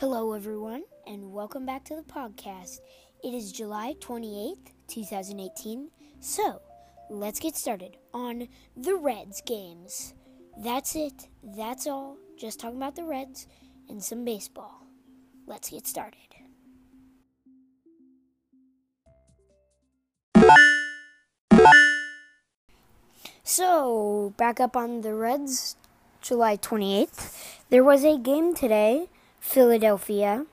Hello, everyone, and welcome back to the podcast. It is July 28th, 2018. So, let's get started on the Reds games. That's it. That's all. Just talking about the Reds and some baseball. Let's get started. So, back up on the Reds, July 28th. There was a game today, Philadelphia.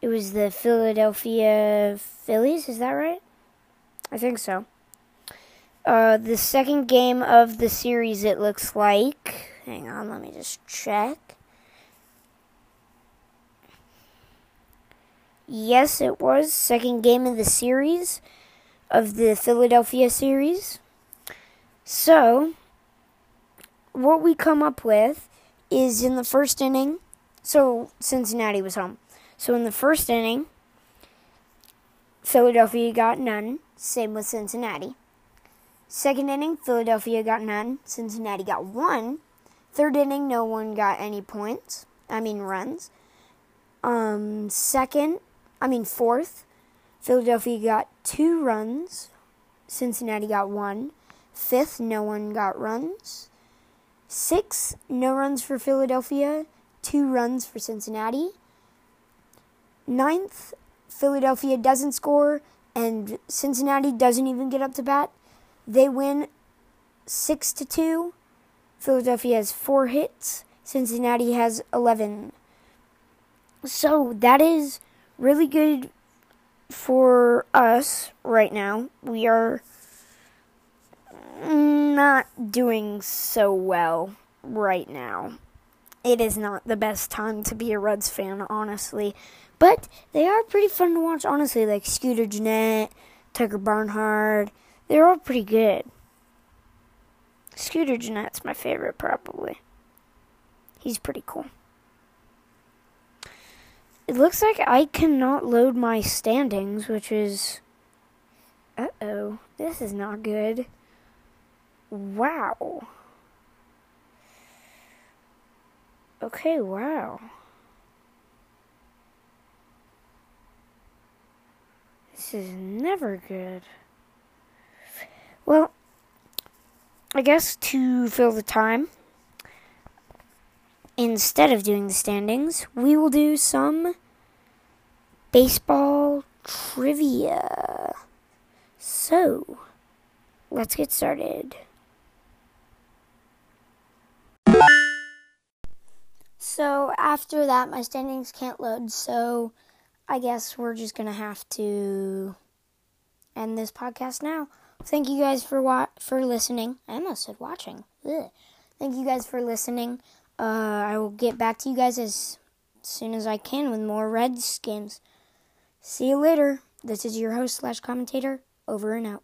It was the Philadelphia Phillies, is that right? I think so. Uh, the second game of the series, it looks like. Hang on, let me just check. Yes, it was. Second game of the series, of the Philadelphia series. So, what we come up with is in the first inning, so Cincinnati was home. So in the first inning, Philadelphia got none, same with Cincinnati. Second inning, Philadelphia got none, Cincinnati got one. Third inning, no one got any points, I mean runs. Um, second, I mean fourth, Philadelphia got two runs, Cincinnati got one. Fifth, no one got runs. Sixth, no runs for Philadelphia, two runs for Cincinnati. Ninth, Philadelphia doesn't score, and Cincinnati doesn't even get up to bat. They win six to two. Philadelphia has four hits. Cincinnati has eleven. So that is really good for us right now. We are not doing so well right now. It is not the best time to be a Reds fan, honestly. But they are pretty fun to watch, honestly, like Scooter Gennett, Tucker Barnhart. They're all pretty good. Scooter Gennett's my favorite, probably. He's pretty cool. It looks like I cannot load my standings, which is. Uh oh. This is not good. Wow. Okay, wow. This is never good. Well, I guess to fill the time, instead of doing the standings, we will do some baseball trivia. So, let's get started. After that, my standings can't load. So I guess we're just gonna have to end this podcast now. Thank you guys for wa- for listening. I almost said watching. Ugh. Thank you guys for listening. Uh, I will get back to you guys as soon as I can with more Reds games. See you later. This is your host slash commentator. Over and out.